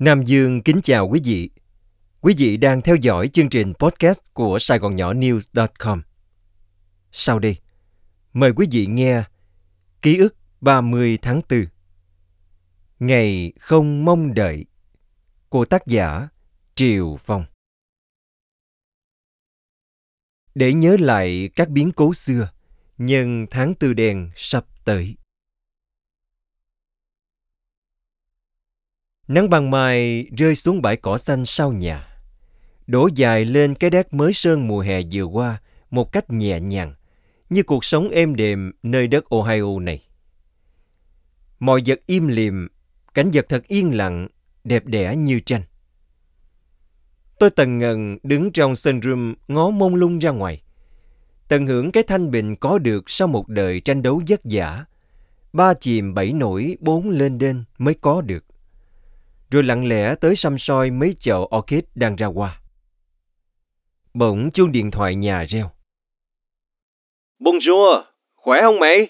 Nam Dương kính chào quý vị. Quý vị đang theo dõi chương trình podcast của Sài Gòn Nhỏ News.com. Sau đây, mời quý vị nghe Ký ức 30 tháng 4 Ngày không mong đợi của tác giả Triều Phong. Để nhớ lại các biến cố xưa, nhân tháng tư đen sắp tới. Nắng ban mai rơi xuống bãi cỏ xanh sau nhà, đổ dài lên cái đét mới sơn mùa hè vừa qua một cách nhẹ nhàng, như cuộc sống êm đềm nơi đất Ohio này. Mọi vật im lìm, cảnh vật thật yên lặng, đẹp đẽ như tranh. Tôi tần ngần đứng trong sunroom ngó mông lung ra ngoài. Tận hưởng cái thanh bình có được sau một đời tranh đấu vất vả. Ba chìm bảy nổi bốn lên đên mới có được rồi lặng lẽ tới xăm soi mấy chậu orchid đang ra hoa. Bỗng chuông điện thoại nhà reo. Bonjour, khỏe không mày?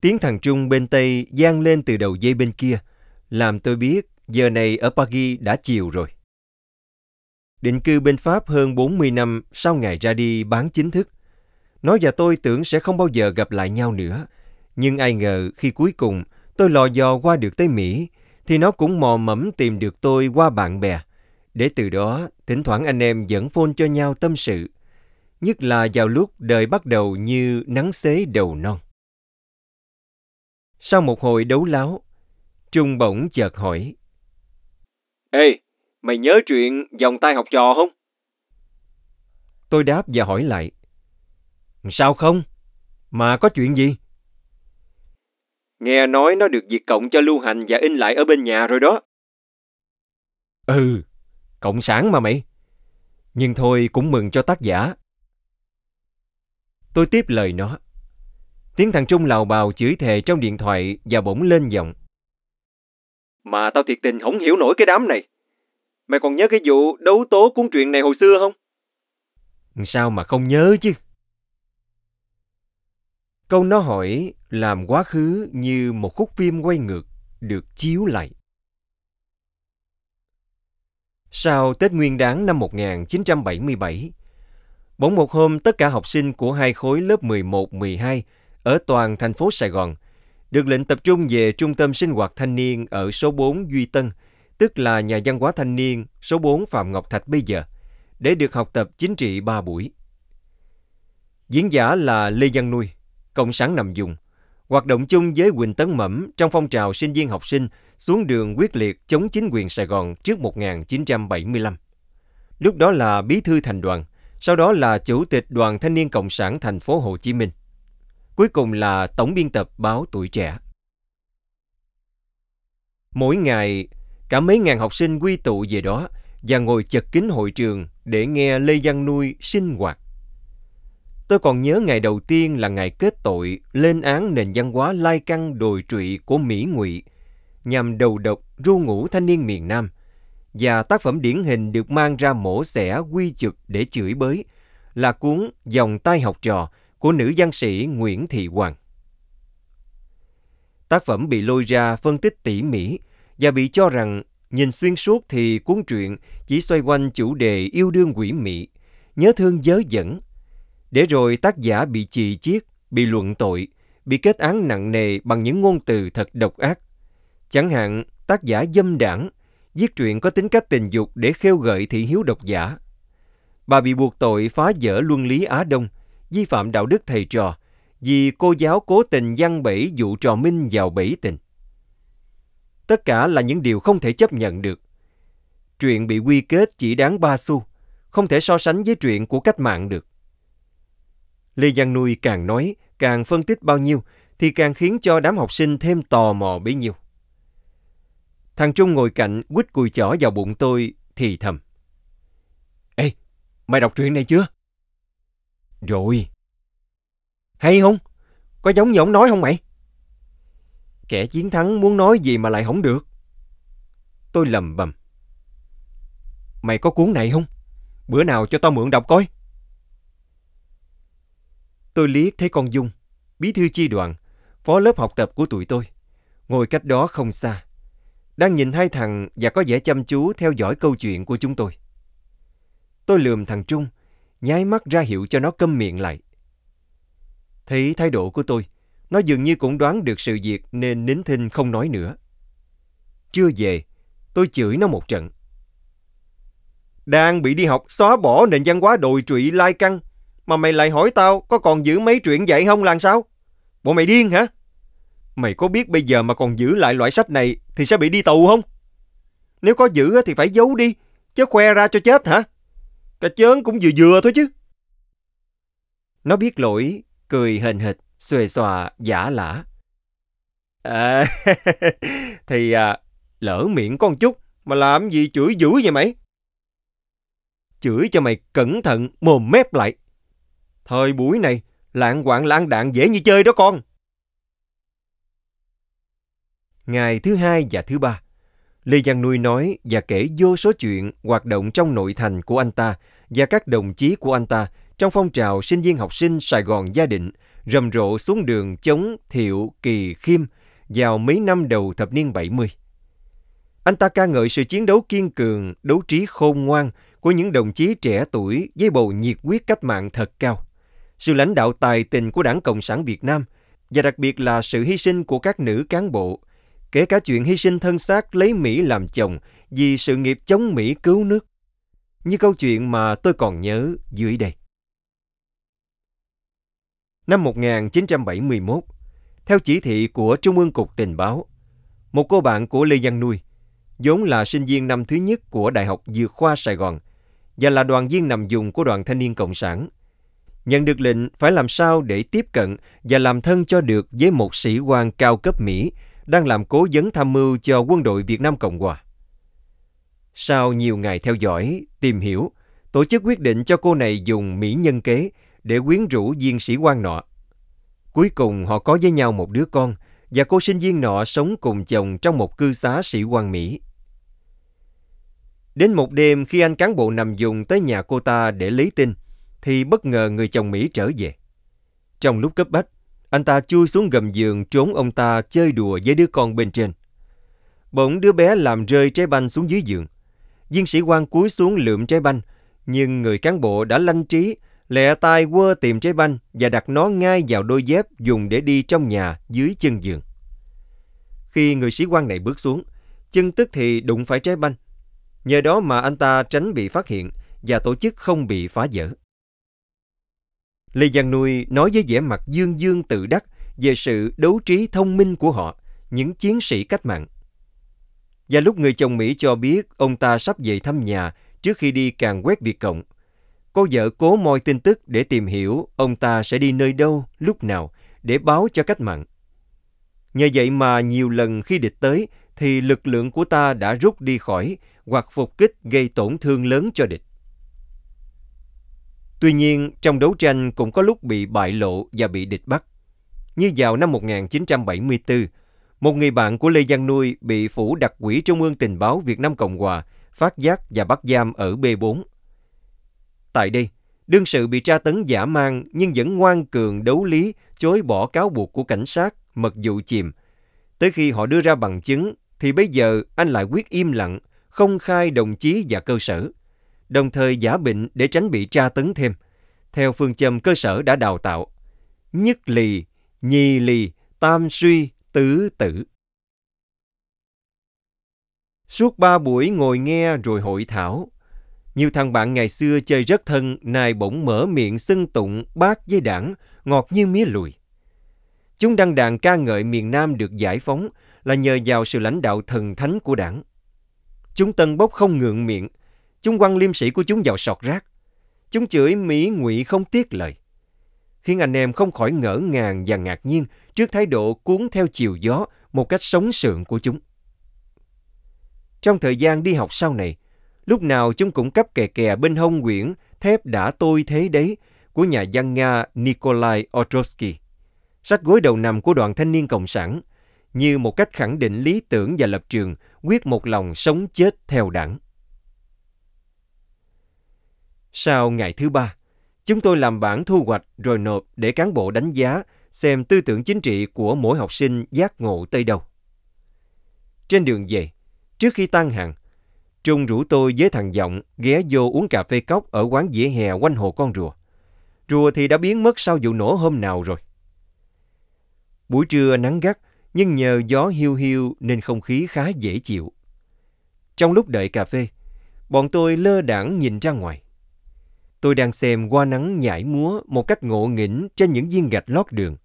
Tiếng thằng Trung bên Tây gian lên từ đầu dây bên kia, làm tôi biết giờ này ở Paris đã chiều rồi. Định cư bên Pháp hơn 40 năm sau ngày ra đi bán chính thức. Nó và tôi tưởng sẽ không bao giờ gặp lại nhau nữa. Nhưng ai ngờ khi cuối cùng tôi lò dò qua được tới Mỹ, thì nó cũng mò mẫm tìm được tôi qua bạn bè. Để từ đó, thỉnh thoảng anh em dẫn phone cho nhau tâm sự. Nhất là vào lúc đời bắt đầu như nắng xế đầu non. Sau một hồi đấu láo, Trung bỗng chợt hỏi. Ê, mày nhớ chuyện vòng tay học trò không? Tôi đáp và hỏi lại. Sao không? Mà có chuyện gì? Nghe nói nó được Việt Cộng cho lưu hành và in lại ở bên nhà rồi đó. Ừ, Cộng sản mà mày. Nhưng thôi cũng mừng cho tác giả. Tôi tiếp lời nó. Tiếng thằng Trung lào bào chửi thề trong điện thoại và bỗng lên giọng. Mà tao thiệt tình không hiểu nổi cái đám này. Mày còn nhớ cái vụ đấu tố cuốn truyện này hồi xưa không? Sao mà không nhớ chứ? Câu nó hỏi làm quá khứ như một khúc phim quay ngược được chiếu lại. Sau Tết Nguyên đán năm 1977, bỗng một hôm tất cả học sinh của hai khối lớp 11-12 ở toàn thành phố Sài Gòn được lệnh tập trung về trung tâm sinh hoạt thanh niên ở số 4 Duy Tân, tức là nhà văn hóa thanh niên số 4 Phạm Ngọc Thạch bây giờ, để được học tập chính trị 3 buổi. Diễn giả là Lê Văn Nuôi, Cộng sản nằm dùng, hoạt động chung với Quỳnh Tấn Mẩm trong phong trào sinh viên học sinh xuống đường quyết liệt chống chính quyền Sài Gòn trước 1975. Lúc đó là bí thư thành đoàn, sau đó là chủ tịch Đoàn Thanh niên Cộng sản thành phố Hồ Chí Minh. Cuối cùng là tổng biên tập báo Tuổi Trẻ. Mỗi ngày, cả mấy ngàn học sinh quy tụ về đó và ngồi chật kín hội trường để nghe Lê Văn Nuôi sinh hoạt. Tôi còn nhớ ngày đầu tiên là ngày kết tội lên án nền văn hóa lai căng đồi trụy của Mỹ ngụy nhằm đầu độc ru ngủ thanh niên miền Nam và tác phẩm điển hình được mang ra mổ xẻ quy chụp để chửi bới là cuốn Dòng tay học trò của nữ văn sĩ Nguyễn Thị Hoàng. Tác phẩm bị lôi ra phân tích tỉ mỉ và bị cho rằng nhìn xuyên suốt thì cuốn truyện chỉ xoay quanh chủ đề yêu đương quỷ mị, nhớ thương dớ dẫn để rồi tác giả bị chì chiết, bị luận tội, bị kết án nặng nề bằng những ngôn từ thật độc ác. Chẳng hạn, tác giả dâm đảng, viết truyện có tính cách tình dục để khêu gợi thị hiếu độc giả. Bà bị buộc tội phá vỡ luân lý Á Đông, vi phạm đạo đức thầy trò, vì cô giáo cố tình gian bẫy dụ trò Minh vào bẫy tình. Tất cả là những điều không thể chấp nhận được. Truyện bị quy kết chỉ đáng ba xu, không thể so sánh với truyện của cách mạng được. Lê Giang Nuôi càng nói, càng phân tích bao nhiêu, thì càng khiến cho đám học sinh thêm tò mò bấy nhiêu. Thằng Trung ngồi cạnh, quýt cùi chỏ vào bụng tôi, thì thầm. Ê, mày đọc truyện này chưa? Rồi. Hay không? Có giống như ông nói không mày? Kẻ chiến thắng muốn nói gì mà lại không được. Tôi lầm bầm. Mày có cuốn này không? Bữa nào cho tao mượn đọc coi. Tôi liếc thấy con Dung, bí thư chi đoàn, phó lớp học tập của tụi tôi, ngồi cách đó không xa. đang nhìn hai thằng và có vẻ chăm chú theo dõi câu chuyện của chúng tôi. Tôi lườm thằng Trung, nháy mắt ra hiệu cho nó câm miệng lại. Thấy thái độ của tôi, nó dường như cũng đoán được sự việc nên nín thinh không nói nữa. chưa về, tôi chửi nó một trận. Đang bị đi học xóa bỏ nền văn hóa đồi trụy lai căng, mà mày lại hỏi tao có còn giữ mấy chuyện vậy không làm sao? Bộ mày điên hả? Mày có biết bây giờ mà còn giữ lại loại sách này thì sẽ bị đi tù không? Nếu có giữ thì phải giấu đi, chứ khoe ra cho chết hả? Cả chớn cũng vừa vừa thôi chứ. Nó biết lỗi, cười hình hịch, xuề xòa, giả lả. À, thì à, lỡ miệng con chút, mà làm gì chửi dữ vậy mày? Chửi cho mày cẩn thận, mồm mép lại. Thời buổi này, lạng quạng lãng đạn dễ như chơi đó con. Ngày thứ hai và thứ ba, Lê Giang Nuôi nói và kể vô số chuyện hoạt động trong nội thành của anh ta và các đồng chí của anh ta trong phong trào sinh viên học sinh Sài Gòn gia định rầm rộ xuống đường chống Thiệu Kỳ Khiêm vào mấy năm đầu thập niên 70. Anh ta ca ngợi sự chiến đấu kiên cường, đấu trí khôn ngoan của những đồng chí trẻ tuổi với bầu nhiệt huyết cách mạng thật cao. Sự lãnh đạo tài tình của Đảng Cộng sản Việt Nam và đặc biệt là sự hy sinh của các nữ cán bộ, kể cả chuyện hy sinh thân xác lấy Mỹ làm chồng vì sự nghiệp chống Mỹ cứu nước. Như câu chuyện mà tôi còn nhớ dưới đây. Năm 1971, theo chỉ thị của Trung ương Cục Tình báo, một cô bạn của Lê Văn Nuôi, vốn là sinh viên năm thứ nhất của Đại học Dược khoa Sài Gòn và là đoàn viên nằm dùng của đoàn thanh niên Cộng sản, nhận được lệnh phải làm sao để tiếp cận và làm thân cho được với một sĩ quan cao cấp Mỹ đang làm cố vấn tham mưu cho quân đội Việt Nam Cộng Hòa. Sau nhiều ngày theo dõi, tìm hiểu, tổ chức quyết định cho cô này dùng Mỹ nhân kế để quyến rũ viên sĩ quan nọ. Cuối cùng họ có với nhau một đứa con và cô sinh viên nọ sống cùng chồng trong một cư xá sĩ quan Mỹ. Đến một đêm khi anh cán bộ nằm dùng tới nhà cô ta để lấy tin, thì bất ngờ người chồng Mỹ trở về. Trong lúc cấp bách, anh ta chui xuống gầm giường trốn ông ta chơi đùa với đứa con bên trên. Bỗng đứa bé làm rơi trái banh xuống dưới giường. Viên sĩ quan cúi xuống lượm trái banh, nhưng người cán bộ đã lanh trí, lẹ tay quơ tìm trái banh và đặt nó ngay vào đôi dép dùng để đi trong nhà dưới chân giường. Khi người sĩ quan này bước xuống, chân tức thì đụng phải trái banh. Nhờ đó mà anh ta tránh bị phát hiện và tổ chức không bị phá vỡ. Lê Giang Nuôi nói với vẻ mặt dương dương tự đắc về sự đấu trí thông minh của họ, những chiến sĩ cách mạng. Và lúc người chồng Mỹ cho biết ông ta sắp về thăm nhà trước khi đi càng quét Việt Cộng, cô vợ cố moi tin tức để tìm hiểu ông ta sẽ đi nơi đâu, lúc nào, để báo cho cách mạng. Nhờ vậy mà nhiều lần khi địch tới thì lực lượng của ta đã rút đi khỏi hoặc phục kích gây tổn thương lớn cho địch. Tuy nhiên, trong đấu tranh cũng có lúc bị bại lộ và bị địch bắt. Như vào năm 1974, một người bạn của Lê Giang Nuôi bị phủ đặc quỹ Trung ương Tình báo Việt Nam Cộng Hòa phát giác và bắt giam ở B4. Tại đây, đương sự bị tra tấn giả mang nhưng vẫn ngoan cường đấu lý chối bỏ cáo buộc của cảnh sát mật vụ chìm. Tới khi họ đưa ra bằng chứng thì bây giờ anh lại quyết im lặng, không khai đồng chí và cơ sở đồng thời giả bệnh để tránh bị tra tấn thêm, theo phương châm cơ sở đã đào tạo. Nhất lì, nhì lì, tam suy, tứ tử. Suốt ba buổi ngồi nghe rồi hội thảo, nhiều thằng bạn ngày xưa chơi rất thân, nay bỗng mở miệng xưng tụng bác với đảng, ngọt như mía lùi. Chúng đăng đàn ca ngợi miền Nam được giải phóng là nhờ vào sự lãnh đạo thần thánh của đảng. Chúng tân bốc không ngượng miệng, Chúng quăng liêm sĩ của chúng vào sọt rác. Chúng chửi Mỹ ngụy không tiếc lời. Khiến anh em không khỏi ngỡ ngàng và ngạc nhiên trước thái độ cuốn theo chiều gió một cách sống sượng của chúng. Trong thời gian đi học sau này, lúc nào chúng cũng cấp kè kè bên hông quyển Thép đã tôi thế đấy của nhà văn Nga Nikolai Ostrovsky, sách gối đầu nằm của đoàn thanh niên Cộng sản, như một cách khẳng định lý tưởng và lập trường, quyết một lòng sống chết theo đảng. Sau ngày thứ ba, chúng tôi làm bản thu hoạch rồi nộp để cán bộ đánh giá xem tư tưởng chính trị của mỗi học sinh giác ngộ tới đâu. Trên đường về, Trước khi tan hàng, Trung rủ tôi với thằng Giọng ghé vô uống cà phê cốc ở quán dĩa hè quanh hồ con rùa. Rùa thì đã biến mất sau vụ nổ hôm nào rồi. Buổi trưa nắng gắt, nhưng nhờ gió hiu hiu nên không khí khá dễ chịu. Trong lúc đợi cà phê, bọn tôi lơ đãng nhìn ra ngoài. Tôi đang xem hoa nắng nhảy múa một cách ngộ nghĩnh trên những viên gạch lót đường.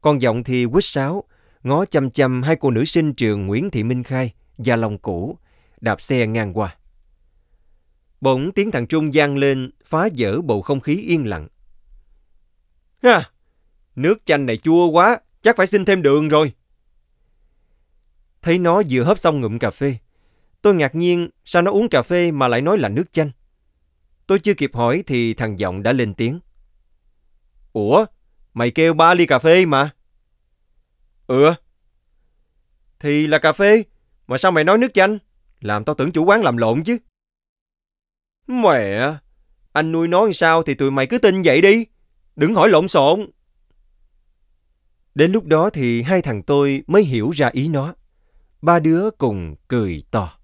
Còn giọng thì quýt sáo, ngó chăm chăm hai cô nữ sinh trường Nguyễn Thị Minh Khai, và Long Cũ, đạp xe ngang qua. Bỗng tiếng thằng Trung gian lên, phá vỡ bầu không khí yên lặng. Ha! Nước chanh này chua quá, chắc phải xin thêm đường rồi. Thấy nó vừa hấp xong ngụm cà phê. Tôi ngạc nhiên sao nó uống cà phê mà lại nói là nước chanh. Tôi chưa kịp hỏi thì thằng Giọng đã lên tiếng. Ủa, mày kêu ba ly cà phê mà. Ừ. Thì là cà phê, mà sao mày nói nước chanh? Làm tao tưởng chủ quán làm lộn chứ. Mẹ, anh nuôi nói sao thì tụi mày cứ tin vậy đi. Đừng hỏi lộn xộn. Đến lúc đó thì hai thằng tôi mới hiểu ra ý nó. Ba đứa cùng cười to.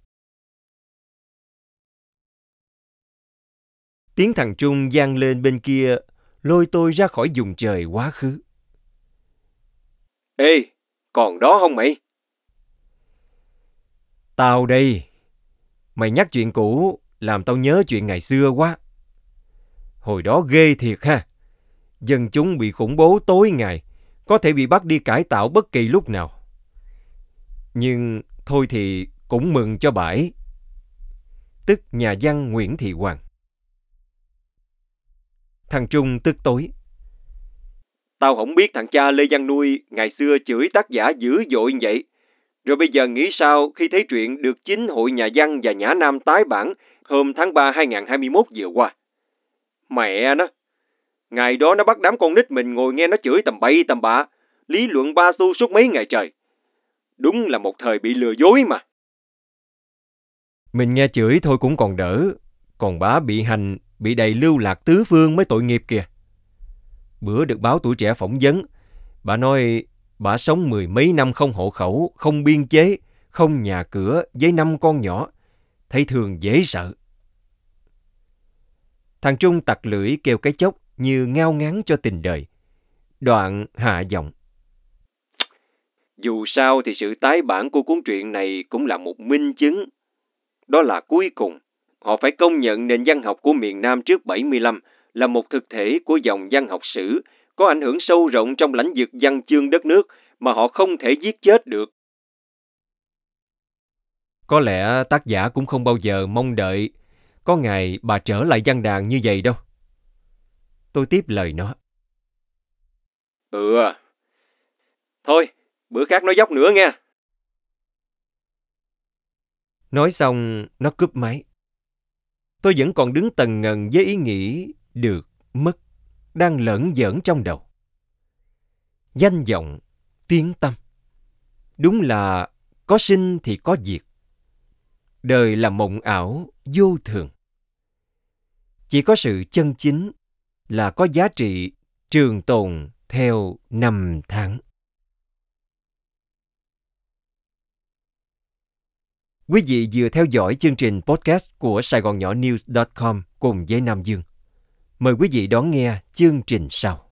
Tiếng thằng Trung gian lên bên kia, lôi tôi ra khỏi vùng trời quá khứ. Ê, còn đó không mày? Tao đây. Mày nhắc chuyện cũ, làm tao nhớ chuyện ngày xưa quá. Hồi đó ghê thiệt ha. Dân chúng bị khủng bố tối ngày, có thể bị bắt đi cải tạo bất kỳ lúc nào. Nhưng thôi thì cũng mừng cho bãi. Tức nhà văn Nguyễn Thị Hoàng. Thằng Trung tức tối. Tao không biết thằng cha Lê Văn Nuôi ngày xưa chửi tác giả dữ dội vậy. Rồi bây giờ nghĩ sao khi thấy chuyện được chính Hội Nhà văn và Nhã Nam tái bản hôm tháng 3 2021 vừa qua. Mẹ nó! Ngày đó nó bắt đám con nít mình ngồi nghe nó chửi tầm bậy tầm bạ, lý luận ba xu suốt mấy ngày trời. Đúng là một thời bị lừa dối mà. Mình nghe chửi thôi cũng còn đỡ, còn bá bị hành, bị đầy lưu lạc tứ phương mới tội nghiệp kìa. Bữa được báo tuổi trẻ phỏng vấn, bà nói bà sống mười mấy năm không hộ khẩu, không biên chế, không nhà cửa với năm con nhỏ. Thấy thường dễ sợ. Thằng Trung tặc lưỡi kêu cái chốc như ngao ngán cho tình đời. Đoạn hạ giọng. Dù sao thì sự tái bản của cuốn truyện này cũng là một minh chứng. Đó là cuối cùng, họ phải công nhận nền văn học của miền Nam trước 75 là một thực thể của dòng văn học sử, có ảnh hưởng sâu rộng trong lãnh vực văn chương đất nước mà họ không thể giết chết được. Có lẽ tác giả cũng không bao giờ mong đợi có ngày bà trở lại văn đàn như vậy đâu. Tôi tiếp lời nó. Ừ Thôi, bữa khác nói dốc nữa nghe. Nói xong, nó cúp máy. Tôi vẫn còn đứng tần ngần với ý nghĩ được, mất, đang lẫn giỡn trong đầu. Danh vọng, tiếng tâm. Đúng là có sinh thì có diệt. Đời là mộng ảo, vô thường. Chỉ có sự chân chính là có giá trị trường tồn theo năm tháng. Quý vị vừa theo dõi chương trình podcast của Sài Gòn Nhỏ News.com cùng với Nam Dương. Mời quý vị đón nghe chương trình sau.